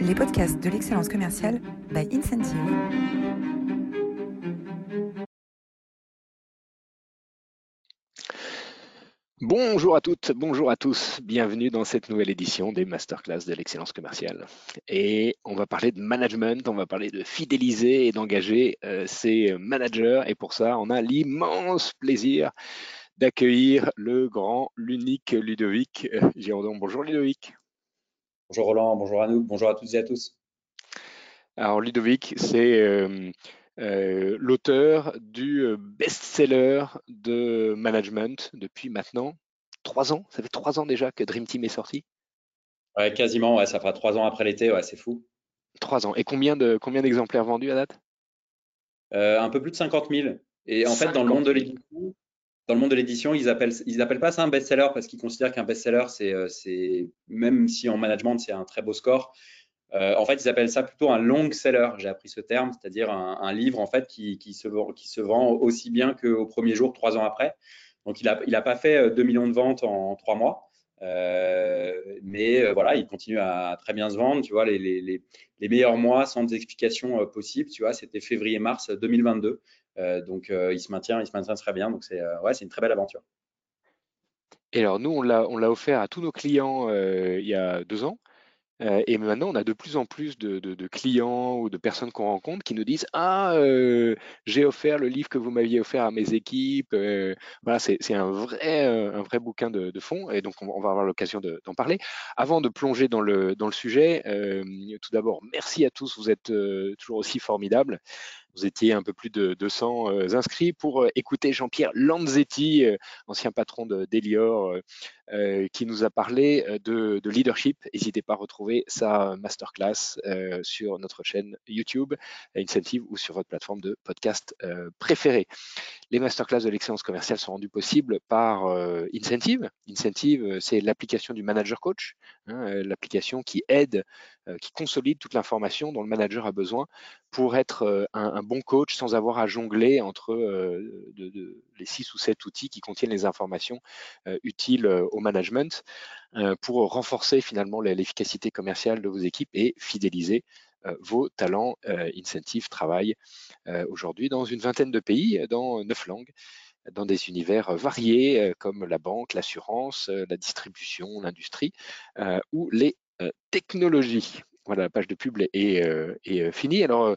les podcasts de l'excellence commerciale by Incentive. Bonjour à toutes, bonjour à tous, bienvenue dans cette nouvelle édition des masterclass de l'excellence commerciale. Et on va parler de management, on va parler de fidéliser et d'engager euh, ses managers. Et pour ça, on a l'immense plaisir d'accueillir le grand, l'unique Ludovic euh, Girondon. Bonjour Ludovic. Bonjour Roland, bonjour Anouk, bonjour à toutes et à tous. Alors Ludovic, c'est euh, euh, l'auteur du euh, best-seller de management depuis maintenant trois ans. Ça fait trois ans déjà que Dream Team est sorti. Ouais, quasiment, ouais, ça fera trois ans après l'été, ouais, c'est fou. Trois ans. Et combien de combien d'exemplaires vendus à date? Un peu plus de 50 000. Et en fait, dans le monde de l'édition, dans le monde de l'édition, ils appellent, ils appellent pas ça un best-seller parce qu'ils considèrent qu'un best-seller, c'est, euh, même si en management, c'est un très beau score, euh, en fait, ils appellent ça plutôt un long seller. J'ai appris ce terme, c'est-à-dire un, livre en fait qui, qui, se, qui se vend aussi bien qu'au premier jour, trois ans après. Donc, il n'a il a pas fait 2 euh, millions de ventes en trois mois. mais voilà, il continue à très bien se vendre. Tu vois, les, les, les meilleurs mois sans explication possible, tu vois, c'était février-mars 2022. Euh, donc euh, il se maintient, il se maintient très bien. Donc c'est euh, ouais, une très belle aventure. Et alors nous, on l'a, offert à tous nos clients il y a deux ans. Et maintenant, on a de plus en plus de, clients ou de personnes qu'on rencontre qui nous disent Ah, j'ai offert le livre que vous m'aviez offert à mes équipes. Voilà, c'est un vrai, un vrai bouquin de, fond. Et donc, on, va avoir l'occasion d'en parler. Avant de plonger dans le, dans le sujet, tout d'abord, merci à tous. Vous êtes toujours aussi formidables. Vous étiez un peu plus de 200 inscrits pour écouter Jean-Pierre Lanzetti, ancien patron d'Elior, qui nous a parlé de, de leadership. N'hésitez pas à retrouver sa masterclass euh, sur notre chaîne YouTube, Incentive ou sur votre plateforme de podcast euh, préférée. Les masterclass de l'excellence commerciale sont rendues possibles par euh, Incentive. Incentive, c'est l'application du manager coach, hein, l'application qui aide, qui consolide toute l'information dont le manager a besoin pour être un, bon coach sans avoir à jongler entre les six ou sept outils qui contiennent les informations utiles au management. Euh, pour renforcer finalement l'efficacité commerciale de vos équipes et fidéliser euh, vos talents. Euh, Incentive travaille aujourd'hui dans une vingtaine de pays, dans neuf langues dans des univers variés comme la banque, l'assurance, la distribution, l'industrie ou les technologies. Voilà, la page de pub est, finie. Alors,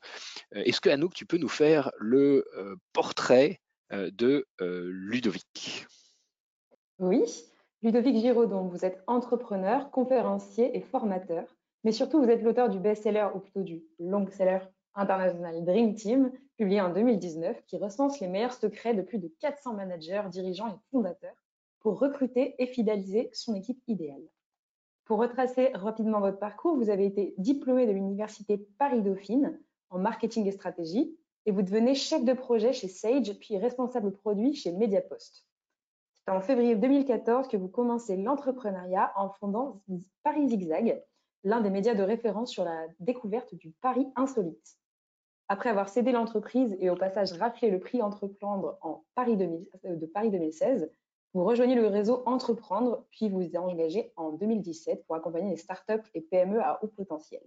est-ce que Anouk, tu peux nous faire le portrait de Ludovic? Oui, Ludovic Giraudon, vous êtes entrepreneur, conférencier et formateur, mais surtout vous êtes l'auteur du best-seller ou plutôt du long-seller international Dream Team, publié en 2019, qui recense les meilleurs secrets de plus de 400 managers, dirigeants et fondateurs pour recruter et fidéliser son équipe idéale. Pour retracer rapidement votre parcours, vous avez été diplômé de l'université Paris-Dauphine en marketing et stratégie et vous devenez chef de projet chez Sage, puis responsable produit chez Mediapost. C'est en février 2014 que vous commencez l'entrepreneuriat en fondant Paris Zigzag, l'un des médias de référence sur la découverte du Paris insolite. Après avoir cédé l'entreprise et au passage raflé le prix Entreprendre en Paris euh, de Paris 2016, vous rejoignez le réseau Entreprendre, puis vous vous engagez en 2017 pour accompagner les startups et PME à haut potentiel.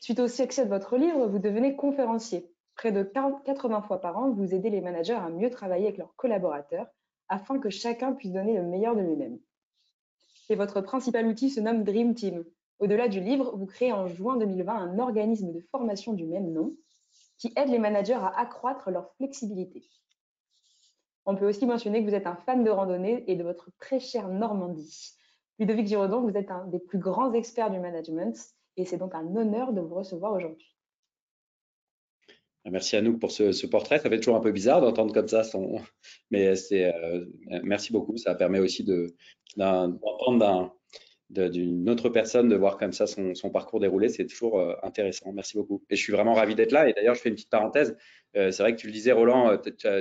Suite au succès de votre livre, vous devenez conférencier. Près de 80 fois par an, vous aidez les managers à mieux travailler avec leurs collaborateurs afin que chacun puisse donner le meilleur de lui-même. Et votre principal outil se nomme Dream Team. Au-delà du livre, vous créez en juin 2020 un organisme de formation du même nom qui aide les managers à accroître leur flexibilité. On peut aussi mentionner que vous êtes un fan de randonnée et de votre très chère Normandie. Ludovic Giraudon, vous êtes un des plus grands experts du management et c'est donc un honneur de vous recevoir aujourd'hui. Merci à nous pour ce, portrait. Ça fait toujours un peu bizarre d'entendre comme ça son, mais c'est euh, merci beaucoup. Ça permet aussi de d'entendre d'une autre personne, de voir comme ça son, parcours déroulé. C'est toujours euh, intéressant. Merci beaucoup. Et je suis vraiment ravi d'être là. Et d'ailleurs, je fais une petite parenthèse. Euh, c'est vrai que tu le disais, Roland,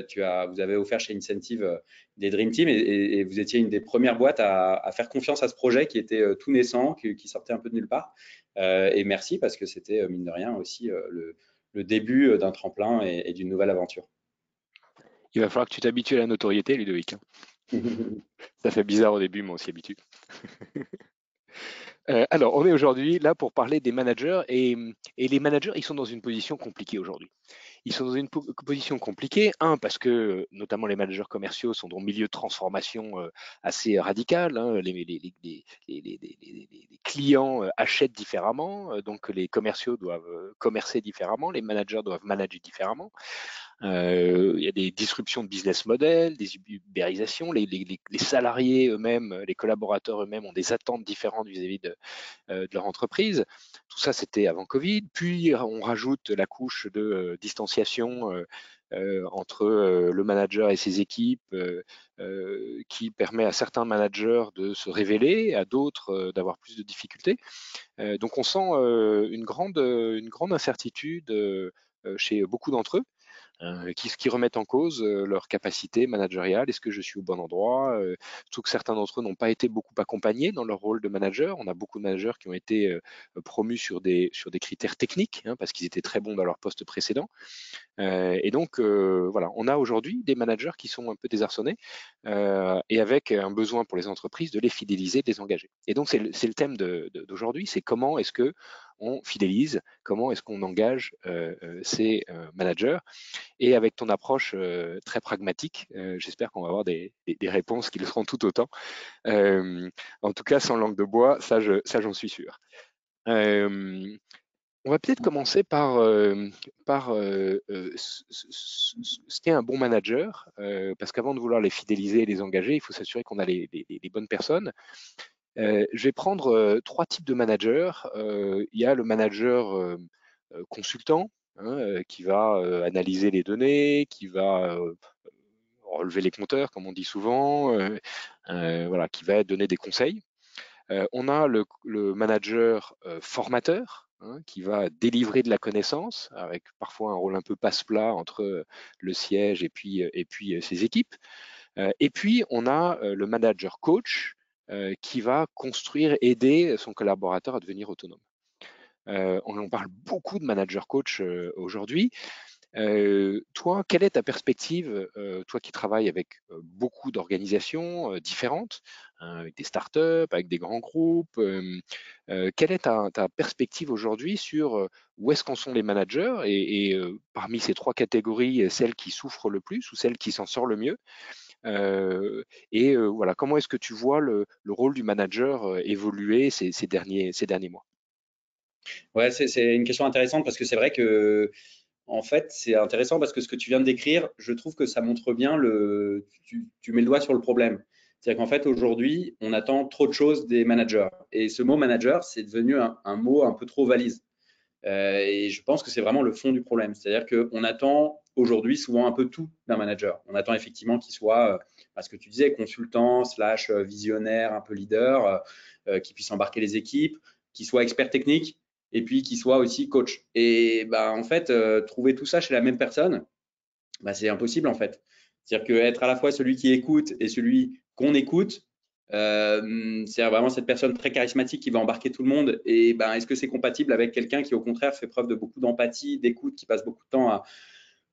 tu as, vous avez offert chez Incentive des Dream Team et, vous étiez une des premières boîtes à, faire confiance à ce projet qui était tout naissant, qui, qui, sortait un peu de nulle part. et merci parce que c'était, mine de rien, aussi le le début euh, d'un tremplin et, d'une nouvelle aventure. Il va falloir que tu t'habitues à la notoriété, Ludovic. Ça fait bizarre au début, mais on s'y habitue. Euh, alors, on est aujourd'hui là pour parler des managers et, les managers, ils sont dans une position compliquée aujourd'hui. Ils sont dans une position compliquée, un, parce que notamment les managers commerciaux sont dans un milieu de transformation euh, assez radical. Les, clients euh, achètent différemment, donc les commerciaux doivent commercer différemment, les managers doivent manager différemment. Euh, il y a des disruptions de business model, des ubérisations. Les, salariés eux-mêmes, les collaborateurs eux-mêmes ont des attentes différentes vis-à-vis de, euh, de, leur entreprise. Tout ça, c'était avant Covid. Puis, on rajoute la couche de euh, distanciation entre le manager et ses équipes, qui permet à certains managers de se révéler, à d'autres d'avoir plus de difficultés. donc, on sent une, grande, une grande incertitude chez beaucoup d'entre eux. Euh, qui, remettent en cause euh, leur capacité managériale. Est-ce que je suis au bon endroit euh, Surtout que certains d'entre eux n'ont pas été beaucoup accompagnés dans leur rôle de manager. On a beaucoup de managers qui ont été promus sur des, critères techniques hein, parce qu'ils étaient très bons dans leur poste précédent. et donc, voilà, on a aujourd'hui des managers qui sont un peu désarçonnés et avec un besoin pour les entreprises de les fidéliser, de les engager. Et donc, c'est le, thème d'aujourd'hui, c'est comment est-ce que on fidélise, comment est-ce qu'on engage euh, euh, ces euh, managers. Et avec ton approche très pragmatique, j'espère qu'on va avoir des, réponses qui le seront tout autant. en tout cas, sans langue de bois, ça, j'en suis sûr. On va peut-être commencer par, par ce qu'est un bon manager, parce qu'avant de vouloir les fidéliser et les engager, il faut s'assurer qu'on a les, bonnes personnes. Euh, je vais prendre euh, trois types de managers. Euh, il y a le manager consultant hein, qui va analyser les données, qui va relever les compteurs, comme on dit souvent, voilà, qui va donner des conseils. on a le, manager formateur, hein, qui va délivrer de la connaissance, avec parfois un rôle un peu passe-plat entre le siège et puis, et puis ses équipes. et puis, on a le manager coach, qui va construire, aider son collaborateur à devenir autonome. Euh, on, parle beaucoup de manager coach euh, aujourd'hui. toi, quelle est ta perspective, toi qui travailles avec beaucoup d'organisations différentes, hein, avec des startups, avec des grands groupes, quelle est ta, perspective aujourd'hui sur où est-ce qu'en sont les managers et, et parmi ces trois catégories, celles qui souffrent le plus ou celles qui s'en sortent le mieux? euh, et voilà, comment est-ce que tu vois le, rôle du manager évoluer ces, derniers, ces derniers mois? Ouais, c'est une question intéressante parce que c'est vrai que en fait, c'est intéressant parce que ce que tu viens de décrire, je trouve que ça montre bien le. Tu, mets le doigt sur le problème. C'est-à-dire qu'en fait, aujourd'hui, on attend trop de choses des managers. Et ce mot manager, c'est devenu un, mot un peu trop valise. et je pense que c'est vraiment le fond du problème. C'est-à-dire qu'on attend aujourd'hui souvent un peu tout d'un manager. On attend effectivement qu'il soit, euh, à ce que tu disais, consultant, slash euh, visionnaire, un peu leader, euh, qui puisse embarquer les équipes, qu'il soit expert technique et puis qu'il soit aussi coach. Et bah, en fait, trouver tout ça chez la même personne, bah, c'est impossible en fait. C'est-à-dire qu'être à la fois celui qui écoute et celui qu'on écoute, c'est vraiment cette personne très charismatique qui va embarquer tout le monde. Et ben, est-ce que c'est compatible avec quelqu'un qui, au contraire, fait preuve de beaucoup d'empathie, d'écoute, qui passe beaucoup de temps à,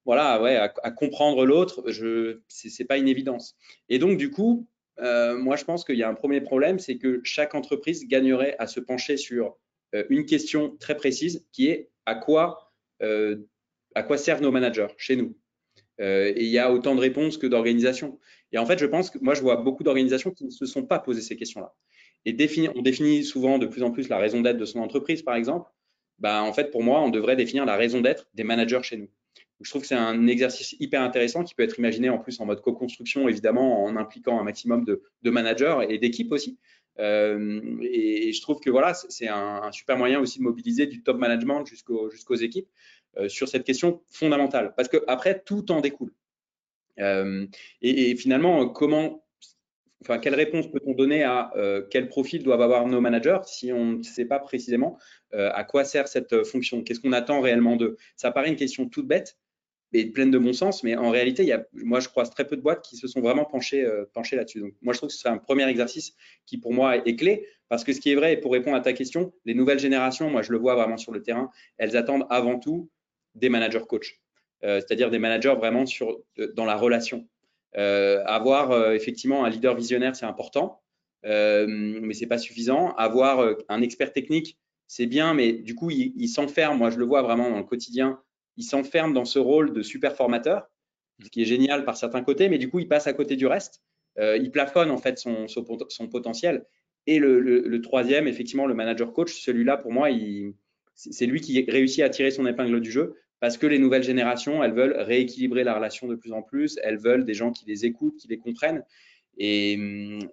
voilà, ouais, à, comprendre l'autre, je, c'est pas une évidence. Et donc, du coup, euh, moi, je pense qu'il y a un premier problème, c'est que chaque entreprise gagnerait à se pencher sur euh, une question très précise qui est à quoi, euh, à quoi servent nos managers chez nous. et il y a autant de réponses que d'organisations. Et en fait, je pense que moi, je vois beaucoup d'organisations qui ne se sont pas posées ces questions-là. Et on définit souvent de plus en plus la raison d'être de son entreprise, par exemple. Bah, en fait, pour moi, on devrait définir la raison d'être des managers chez nous je trouve que c'est un exercice hyper intéressant qui peut être imaginé en plus en mode co-construction, évidemment, en impliquant un maximum de, managers et d'équipes aussi. Euh, et, je trouve que voilà, c'est un, super moyen aussi de mobiliser du top management jusqu'aux équipes euh, sur cette question fondamentale. Parce que après, tout en découle. Euh, et, finalement, comment, quelle réponse peut-on donner à quel profil doivent avoir nos managers si on ne sait pas précisément à quoi sert cette fonction? Qu'est-ce qu'on attend réellement d'eux? Ça paraît une question toute bête, et pleine de bon sens, mais en réalité, il y a, moi, je croise très peu de boîtes qui se sont vraiment penchées, euh, penchées là-dessus. Donc, moi, je trouve que c'est un premier exercice qui, pour moi, est clé, parce que ce qui est vrai, et pour répondre à ta question, les nouvelles générations, moi, je le vois vraiment sur le terrain, elles attendent avant tout des managers coach, euh, c'est-à-dire des managers vraiment sur, dans la relation. Euh, avoir effectivement un leader visionnaire, c'est important, mais c'est pas suffisant. Avoir un expert technique, c'est bien, mais du coup, il, s'enferme. Moi, je le vois vraiment dans le quotidien. Il s'enferme dans ce rôle de super formateur, ce qui est génial par certains côtés, mais du coup, il passe à côté du reste. Euh, il plafonne en fait son, son, potentiel. Et le, troisième, effectivement, le manager coach, celui-là, pour moi, c'est lui qui réussit à tirer son épingle du jeu parce que les nouvelles générations, elles veulent rééquilibrer la relation de plus en plus, elles veulent des gens qui les écoutent, qui les comprennent. Et,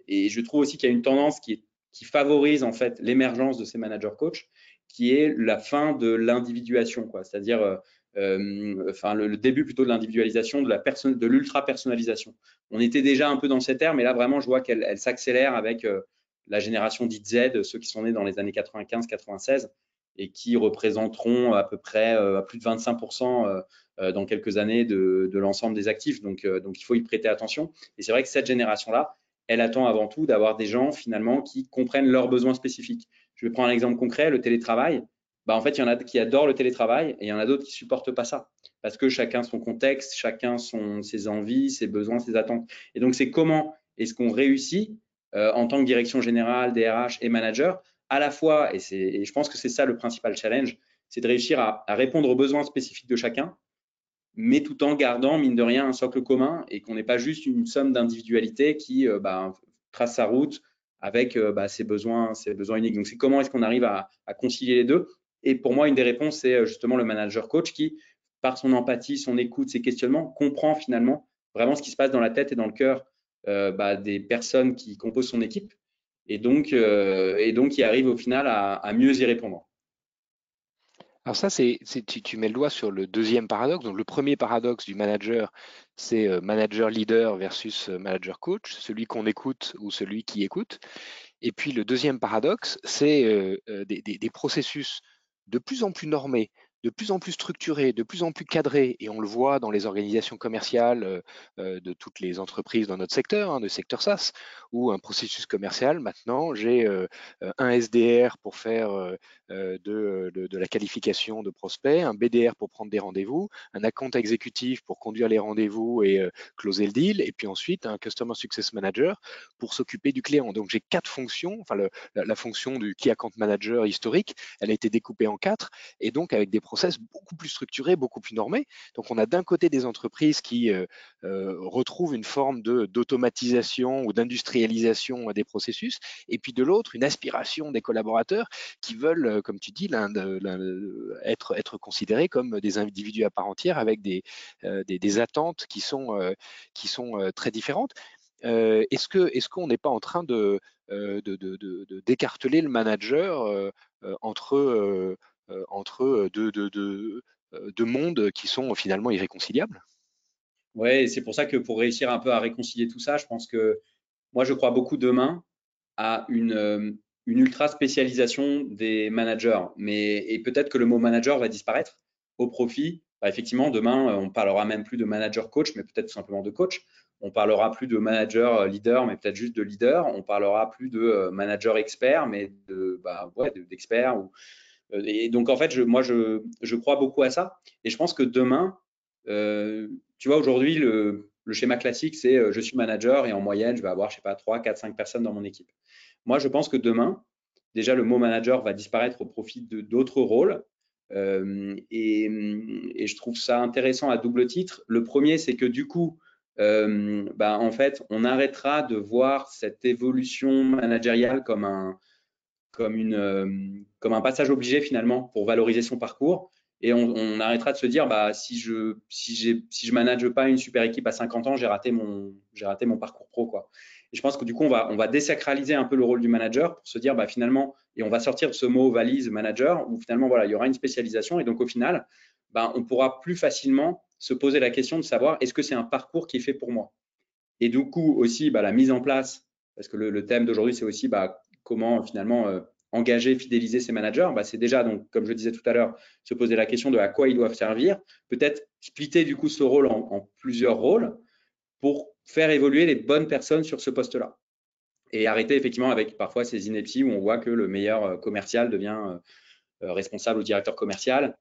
je trouve aussi qu'il y a une tendance qui, favorise en fait l'émergence de ces managers coach, qui est la fin de l'individuation. C'est-à-dire euh, euh, enfin le, début plutôt de l'individualisation, de de l'ultra personnalisation. On était déjà un peu dans cette ère, mais là vraiment je vois qu'elle s'accélère avec euh, la génération dite Z, ceux qui sont nés dans les années 95-96 et qui représenteront à peu près à plus de 25% euh, dans quelques années de, l'ensemble des actifs. Donc, euh, donc, il faut y prêter attention. Et c'est vrai que cette génération-là, elle attend avant tout d'avoir des gens finalement qui comprennent leurs besoins spécifiques. Je vais prendre un exemple concret, le télétravail. Bah, en fait, il y en a qui adorent le télétravail et il y en a d'autres qui supportent pas ça parce que chacun son contexte, chacun son, ses envies, ses besoins, ses attentes. Et donc, c'est comment est-ce qu'on réussit euh, en tant que direction générale, DRH et manager, à la fois, et, je pense que c'est ça le principal challenge, c'est de réussir à, répondre aux besoins spécifiques de chacun, mais tout en gardant, mine de rien, un socle commun et qu'on n'est pas juste une somme d'individualité qui euh, bah, trace sa route avec euh, bah, ses, besoins, ses besoins uniques. Donc, c'est comment est-ce qu'on arrive à, concilier les deux Et pour moi, une des réponses, c'est euh, justement le manager coach qui, par son empathie, son écoute, ses questionnements, comprend finalement vraiment ce qui se passe dans la tête et dans le cœur bah, des personnes qui composent son équipe et donc, et donc qui arrive au final à mieux y répondre. Alors ça, c'est, tu, mets le doigt sur le deuxième paradoxe. Donc le premier paradoxe du manager, c'est euh, manager leader versus euh, manager coach, celui qu'on écoute ou celui qui écoute. Et puis le deuxième paradoxe, c'est euh, des, processus de plus en plus normés, de plus en plus structuré, de plus en plus cadré, et on le voit dans les organisations commerciales euh, euh, de toutes les entreprises dans notre secteur, hein, de secteur SaaS, où un processus commercial, maintenant, j'ai euh, un SDR pour faire de, la qualification de prospects, un BDR pour prendre des rendez-vous, un account exécutif pour conduire les rendez-vous et closer le deal, et puis ensuite un Customer Success Manager pour s'occuper du client. Donc j'ai quatre fonctions, enfin la, la, fonction du Key Account Manager historique, elle a été découpée en quatre, et donc avec des process beaucoup plus structuré, beaucoup plus normé. Donc on a d'un côté des entreprises qui euh, euh, retrouvent une forme d'automatisation ou d'industrialisation des processus, et puis de l'autre une aspiration des collaborateurs qui veulent, euh, comme tu dis, être, être considérés comme des individus à part entière avec des, des, attentes qui sont, qui sont très différentes. est-ce que est-ce qu'on n'est pas en train de, de, d'écarteler le manager entre euh, entre deux, deux, mondes qui sont finalement irréconciliables. Oui, c'est pour ça que pour réussir un peu à réconcilier tout ça, je pense que moi, je crois beaucoup demain à une, ultra spécialisation des managers. Mais, et peut-être que le mot manager va disparaître au profit. Bah, effectivement, demain, on parlera même plus de manager coach, mais peut-être tout simplement de coach. On parlera plus de manager leader, mais peut-être juste de leader. On parlera plus de manager expert, mais de, bah, d'expert ou euh, et donc, en fait, je, moi, je, je, crois beaucoup à ça. Et je pense que demain, euh, tu vois, aujourd'hui, le, le, schéma classique, c'est euh, je suis manager et en moyenne, je vais avoir, je sais pas, 3, 4, 5 personnes dans mon équipe. Moi, je pense que demain, déjà, le mot manager va disparaître au profit d'autres rôles. Euh, et, et, je trouve ça intéressant à double titre. Le premier, c'est que du coup, euh, bah, en fait, on arrêtera de voir cette évolution managériale comme un, comme, une, euh, comme un passage obligé finalement pour valoriser son parcours. Et on, arrêtera de se dire, bah, si je si si je manage pas une super équipe à 50 ans, j'ai raté mon j'ai raté mon parcours pro quoi. Et je pense que du coup, on va on va désacraliser un peu le rôle du manager pour se dire, bah, finalement, et on va sortir de ce mot valise manager où finalement voilà, il y aura une spécialisation et donc au final, bah, on pourra plus facilement se poser la question de savoir est-ce que c'est un parcours qui est fait pour moi? Et du coup aussi, bah, la mise en place, parce que le, le thème d'aujourd'hui c'est aussi bah, comment finalement euh, engager, fidéliser ses managers, bah, c'est déjà, donc, comme je disais tout à l'heure, se poser la question de à quoi ils doivent servir, peut-être splitter du coup ce rôle en, plusieurs rôles pour faire évoluer les bonnes personnes sur ce poste-là. Et arrêter effectivement avec parfois ces inepties où on voit que le meilleur euh, commercial devient euh, responsable ou directeur commercial